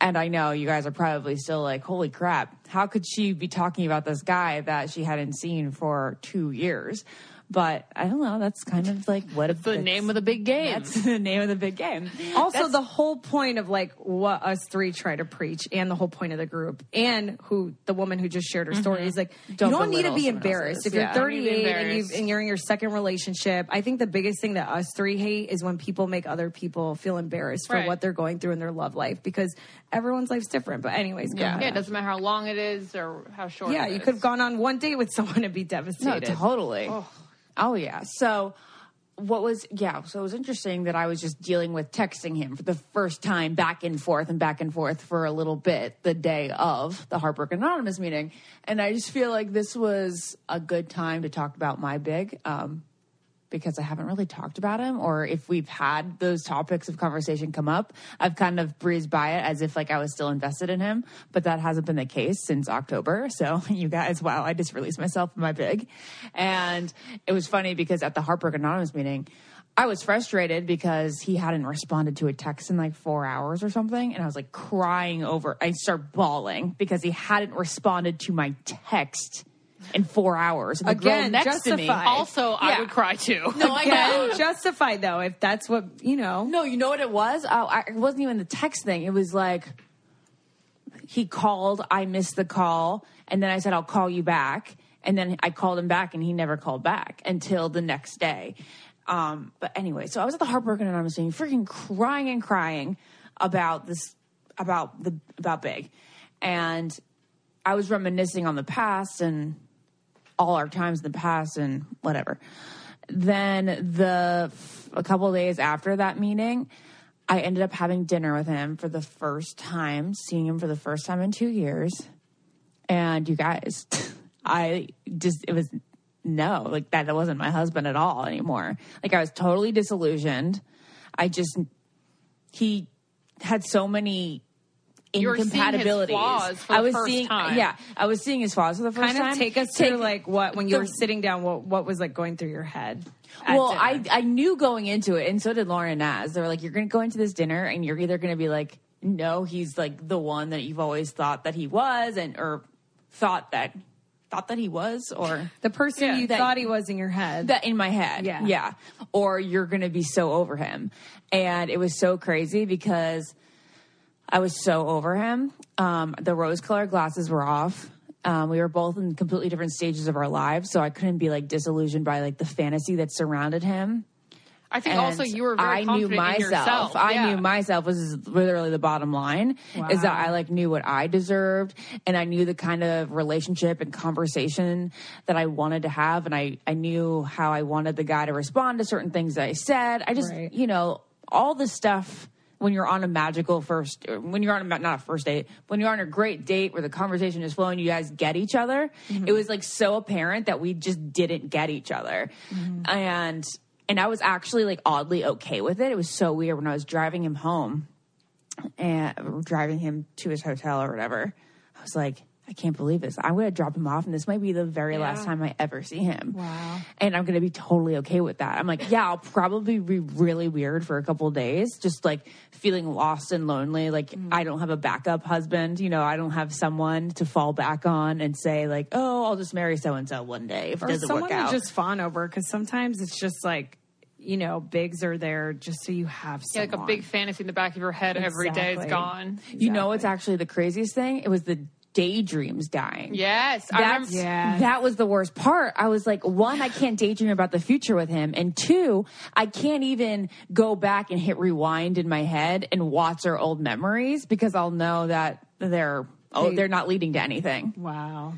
And I know you guys are probably still like, holy crap, how could she be talking about this guy that she hadn't seen for two years? But I don't know. That's kind of like what The it's- name of the big game. That's the name of the big game. Also, That's- the whole point of like what us three try to preach, and the whole point of the group, and who the woman who just shared her story mm-hmm. is like, Don't you don't need to be embarrassed else's. if you're Yeah. Don't need to be 38 and you embarrassed. and you're in your second relationship. I think the biggest thing that us three hate is when people make other people feel embarrassed for Right. what they're going through in their love life because everyone's life's different. But anyways, Yeah. Yeah, it doesn't matter how long it is or how short. Yeah, it you could have gone on one date with someone and be devastated. No, devastated. totally. Oh. Yeah. So what was yeah, so it was interesting that I was just dealing with texting him for the first time back and forth and back and forth for a little bit the day of the Heartbroken Anonymous meeting. And I just feel like this was a good time to talk about my big. Um because I haven't really talked about him, or if we've had those topics of conversation come up, I've kind of breezed by it as if like I was still invested in him, but that hasn't been the case since October. So you guys, wow, I just released myself in my big. And it was funny because at the Heartbroken Anonymous meeting, I was frustrated because he hadn't responded to a text in like four hours or something. And I was like crying over, I start bawling because he hadn't responded to my text in four hours. And the girl Again, next to me, justified. Also, I would cry too. no, I know. Justified though, if that's what you know. No, you know what it was? Oh, I, it wasn't even the text thing. It was like he called, I missed the call, and then I said I'll call you back, and then I called him back, and he never called back until the next day. Um, but anyway, so I was at the Heartbroken Anonymous meeting, freaking crying and crying about this, about the about Big, and I was reminiscing on the past and all our times in the past and whatever. then the a couple days after that meeting, I ended up having dinner with him for the first time, seeing him for the first time in two years. And you guys, I just it was no, like that wasn't my husband at all anymore. Like I was totally disillusioned. I just he had so many You were seeing his incompatibilities. flaws for I the was first seeing, time. yeah, I was seeing his flaws for the first kind time. of take us Take- through like what when you the- were sitting down what what was like going through your head well, dinner? I I knew going into it, and so did Lauren and Naz. They were like, "You're going to go into this dinner, and you're either going to be like, no, he's like the one that you've always thought that he was, and or thought that thought that he was, or the person Yeah. you That- thought he was in your head that in my head. Yeah. Yeah. Or you're going to be so over him. And it was so crazy because I was so over him. Um, the rose colored glasses were off. Um, we were both in completely different stages of our lives. So I couldn't be like disillusioned by like the fantasy that surrounded him. I think And also you were very I knew myself. I knew myself was literally the bottom line. Is that I like knew what I deserved, and I knew the kind of relationship and conversation that I wanted to have, and I I knew how I wanted the guy to respond to certain things that I said. I just Right. you know all the stuff. When you're on a magical first, when you're on a not a first date, when you're on a great date where the conversation is flowing, you guys get each other. Mm-hmm. It was like so apparent that we just didn't get each other, Mm-hmm. and and I was actually like oddly okay with it. It was so weird when I was driving him home and driving him to his hotel or whatever. I was like, I can't believe this. I'm going to drop him off, and this might be the very last time I ever see him. Wow. And I'm going to be totally okay with that. I'm like, yeah, I'll probably be really weird for a couple of days, just like feeling lost and lonely. Like, Mm. I don't have a backup husband. You know, I don't have someone to fall back on and say, like, oh, I'll just marry so and so one day if it or doesn't someone work out. to just fawn over because sometimes it's just like you know bigs are there just so you have Yeah, like a big fantasy in the back of your head every day is Exactly. gone. You know what's actually the craziest thing? It was the daydreams dying. Yes. I That's, remember, Yeah. That was the worst part. I was like, one, I can't daydream about the future with him. And two, I can't even go back and hit rewind in my head and watch our old memories because I'll know that they're, oh, They- they're not leading to anything. wow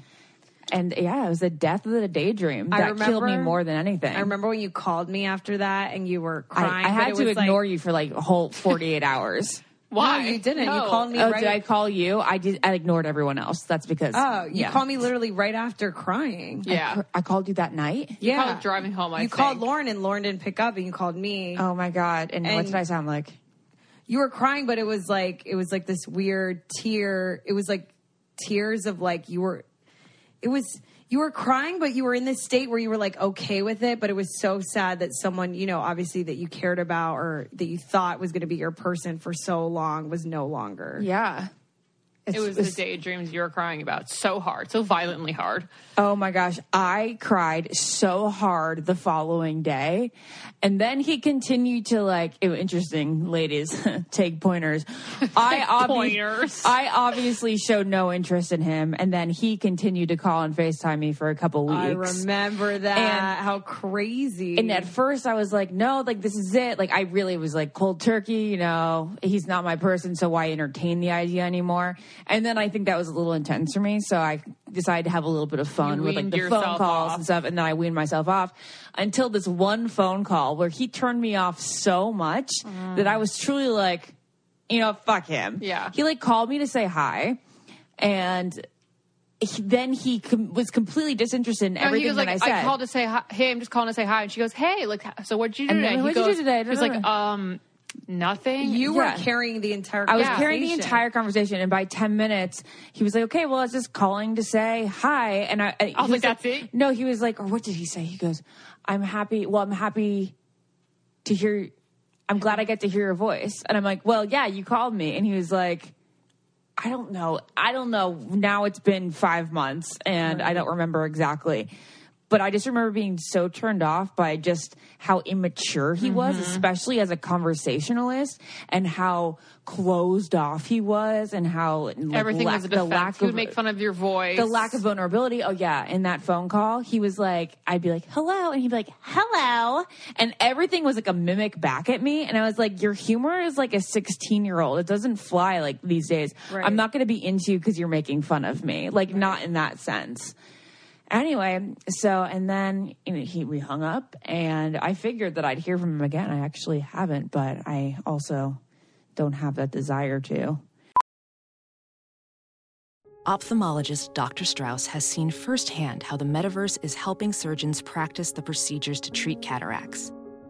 And yeah, it was the death of the daydream I that killed me more than anything. I remember when you called me after that and you were crying. I but had to ignore like, you for like a whole 48 hours. Why? No, you didn't. You called me Oh, right. did I call you? I did. I ignored everyone else. That's because. oh, you yeah. called me literally right after crying. Yeah. I called you that night. Yeah, called driving home, I you called. Lauren and Lauren didn't pick up, and you called me. Oh my god! And, what did I sound like? You were crying, but it was like it was like this weird tear. It was like tears of like you were. It was you were crying, but you were in this state where you were like okay with it. But it was so sad that someone you know, obviously that you cared about or that you thought was going to be your person for so long was no longer. Yeah. It was the daydreams you were crying about so hard, so violently hard. Oh my gosh, I cried so hard the following day. And then he continued to like, it, interesting, ladies, take pointers. I, obvi- pointers. I obviously showed no interest in him. And then he continued to call and FaceTime me for a couple weeks. I remember that. And- How crazy! And at first I was like, no, like this is it. Like I really was like cold turkey, you know, he's not my person, so why entertain the idea anymore? And then I think that was a little intense for me, so I decided to have a little bit of fun You with like the phone calls off. and stuff, and then I weaned myself off until this one phone call where he turned me off so much that I was truly like, you know, fuck him. Yeah. He like called me to say hi, and he, then he com- was completely disinterested in No, everything he was like, I said. called to say hi. Hey, I'm just calling to say hi. And she goes, Hey, like, so what'd you do And today? he "What'd you do today?" He was like, um, nothing. you Yeah. were carrying the entire. I was carrying the entire conversation, and by ten minutes, he was like, "Okay, well, I was just calling to say hi." And I, I I was like, "That's it?" No, he was like, or what did he say? He goes, "I'm happy. Well, I'm happy to hear. I'm glad I get to hear your voice." And I'm like, "Well, yeah, you called me." And he was like. I don't know. I don't know. Now it's been five months and I don't remember exactly. But I just remember being so turned off by just how immature he was, Mm-hmm. especially as a conversationalist, and how closed off he was, and how like, Everything lack, was a the lack he would of make fun of your voice. the lack of vulnerability. Oh yeah, in that phone call, he was like, I'd be like, "Hello," and he'd be like, "Hello," and everything was like a mimic back at me, and I was like, "Your humor is like a sixteen-year-old. It doesn't fly like these days. Right. I'm not going to be into you because you're making fun of me. Like not in that sense." Anyway, so and then you know, he we hung up, and I figured that I'd hear from him again. I actually haven't, but I also don't have that desire to. Ophthalmologist Dr. Strauss has seen firsthand how the metaverse is helping surgeons practice the procedures to treat cataracts.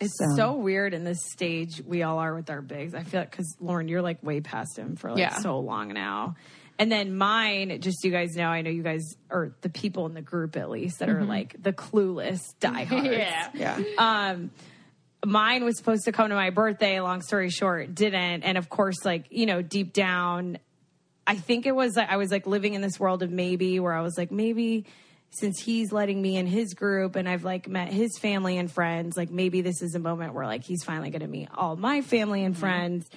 It's so weird in this stage we all are with our bigs. I feel like because Lauren, you're like way past him for like Yeah. so long now. And then mine, just so you guys know, I know you guys are the people in the group at least that are like the clueless diehards. Yeah. yeah. Um, mine was supposed to come to my birthday. Long story short, didn't. And of course, like you know, deep down, I think it was I was like living in this world of maybe where I was like maybe since he's letting me in his group and I've like met his family and friends, like maybe this is a moment where like he's finally going to meet all my family and friends.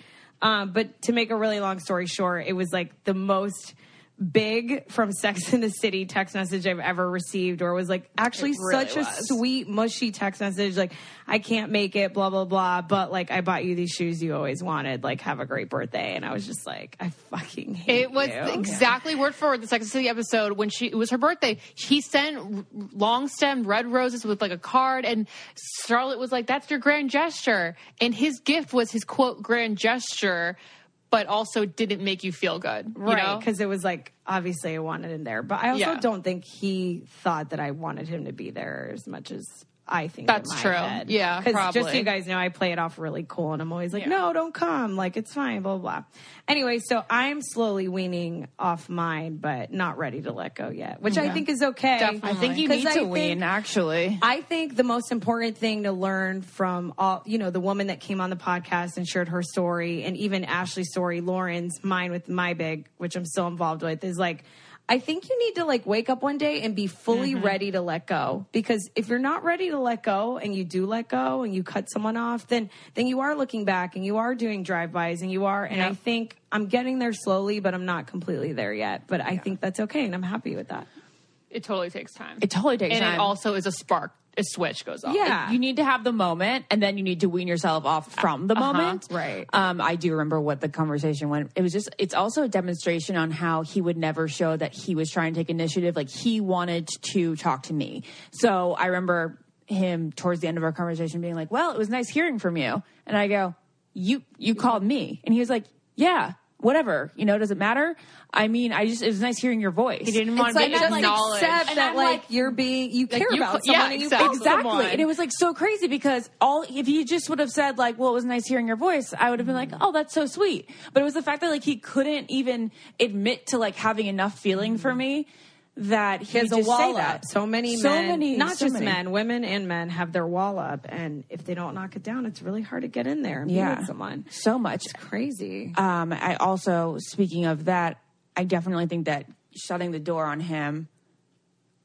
Um, but to make a really long story short, it was like the most big from Sex in the City text message I've ever received, or was like actually really such a sweet, mushy text message. Like, I can't make it, blah, blah, blah. But like, I bought you these shoes you always wanted. Like, have a great birthday. And I was just like, I fucking hate It was you. exactly word for word the Sex and the City episode when she it was her birthday. He sent long stemmed red roses with like a card, and Charlotte was like, "That's your grand gesture," and his gift was his quote grand gesture, but also didn't make you feel good, you Right, because it was like obviously I wanted him there, but I also Yeah. don't think he thought that I wanted him to be there as much as I think. That's in my true. head. Yeah, 'Cause just so you guys know, I play it off really cool, and I'm always like, Yeah. "No, don't come. Like it's fine." Blah blah. blah. Anyway, so I'm slowly weaning off mine, but not ready to let go yet, which I think is okay. Definitely. I think you 'Cause need I to think- wean, actually. I think the most important thing to learn from all, you know, the woman that came on the podcast and shared her story, and even Ashley's story, Lauren's, mine with my big, which I'm still involved with, is like, I think you need to like wake up one day and be fully mm-hmm. ready to let go. Because if you're not ready to let go and you do let go and you cut someone off, then then you are looking back and you are doing drive-bys and you are. And I think I'm getting there slowly, but I'm not completely there yet. But I think that's okay, and I'm happy with that. It totally takes time. It totally takes and time. And it also is a spark. A switch goes off. Yeah. You need to have the moment, and then you need to wean yourself off from the moment. right. Um, I do remember what the conversation went. It was just. It's also a demonstration on how he would never show that he was trying to take initiative. Like he wanted to talk to me. So I remember him towards the end of our conversation being like, "Well, it was nice hearing from you," and I go, "You you called me," and he was like, "Yeah." Whatever, you know, does it matter? I mean, I just, it was nice hearing your voice. He didn't want It's to like be just acknowledged. accept And that I'm like, like- you're being you care you about someone yeah, and you exactly. Exactly. someone. And it was like so crazy because all if he just would have said like, "Well, it was nice hearing your voice," I would have been like, mm-hmm. "Oh, that's so sweet." But it was the fact that like he couldn't even admit to like having enough feeling for mm-hmm. me that he, he has a just say wall that. up. So many so men, many, not so just many. men, women and men have their wall up, and if they don't knock it down, it's really hard to get in there and be Yeah, with someone. so much. It's crazy. Um, I also, speaking of that, I definitely think that shutting the door on him,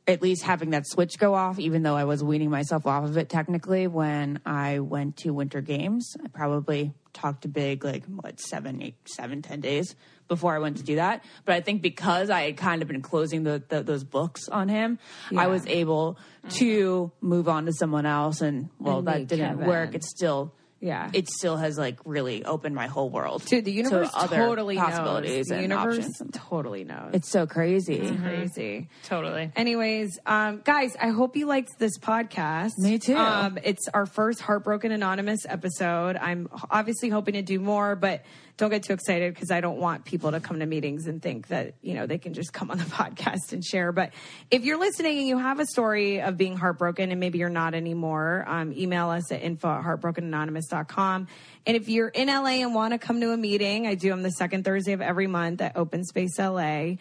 at least having that switch go off, even though I was weaning myself off of it technically when I went to Winter Games, I probably talked to Big like what seven, eight, seven, ten days before I went to do that. But I think because I had kind of been closing the, the, those books on him, I was able to move on to someone else. And well, And that didn't Kevin. work. It's still Yeah. it still has like really opened my whole world. Dude, the to universe other totally possibilities knows. The and universe options. totally knows. It's so crazy. crazy. Totally. Anyways, um, guys, I hope you liked this podcast. Me too. Um, it's our first Heartbroken Anonymous episode. I'm obviously hoping to do more, but don't get too excited because I don't want people to come to meetings and think that, you know, they can just come on the podcast and share. But if you're listening and you have a story of being heartbroken and maybe you're not anymore, um, email us at info at heartbrokenanonymous.com. And if you're in LA and want to come to a meeting, I do them the second Thursday of every month at Open Space LA.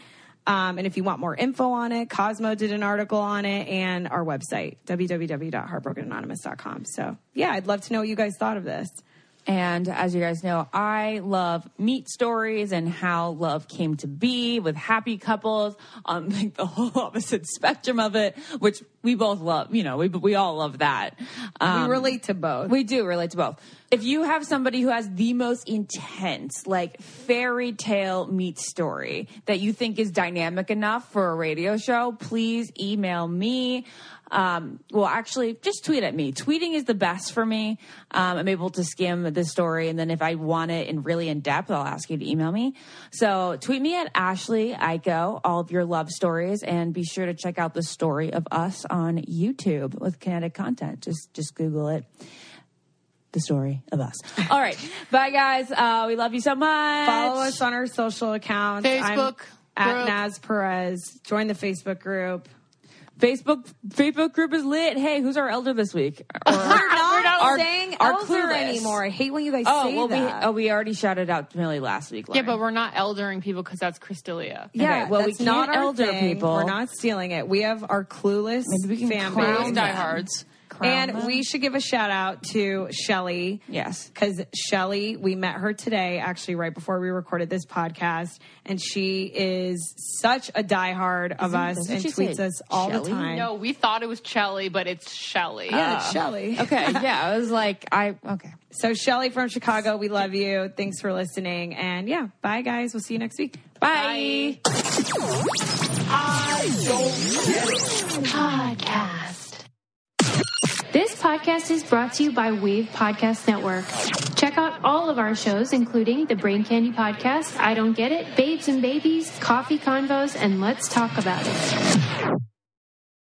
Um, and if you want more info on it, Cosmo did an article on it and our website, www.heartbrokenanonymous.com. So, yeah, I'd love to know what you guys thought of this. And as you guys know, I love meet stories and how love came to be with happy couples on like the whole opposite spectrum of it, which we both love, you know, we we all love that. Um, we relate to both. We do relate to both. If you have somebody who has the most intense, like fairy tale meet story that you think is dynamic enough for a radio show, please email me. Um, well, actually, just tweet at me. Tweeting is the best for me. Um, I'm able to skim the story, and then if I want it in really in depth, I'll ask you to email me. So tweet me at Ashley Iko all of your love stories, and be sure to check out the story of us on YouTube with kinetic content. Just just Google it the story of us. All right. Bye, guys. Uh, we love you so much. Follow us on our social accounts. Facebook I'm at Naz Perez. Join the Facebook group. Facebook Facebook group is lit. Hey, who's our elder this week? Or, We're not our- saying our elder clueless. anymore. I hate when you guys Oh say well, we that. oh we already shouted out Millie last week. Yeah, but we're not eldering people because that's Crystalia. yeah, Okay, well, we that's not can't our elder thing. people. We're not stealing it. We have our clueless Maybe we can fan crown Those them. diehards. Crown And them. we should give a shout out to Shelly. Yes. Because Shelly, we met her today, actually, right before we recorded this podcast. And she is such a diehard of Isn't- us and tweets us all Shelly? the time. No, we thought it was Shelly, but it's Shelly. Yeah, ah. it's Shelly. okay, yeah, I was like, I okay. So, Shelly from Chicago, we love you. Thanks for listening. And yeah, bye, guys. We'll see you next week. Bye. I don't get it. Podcast. This podcast is brought to you by Wave Podcast Network. Check out all of our shows, including the Brain Candy Podcast, I Don't Get It, Babes and Babies, Coffee Convos, and Let's Talk About It.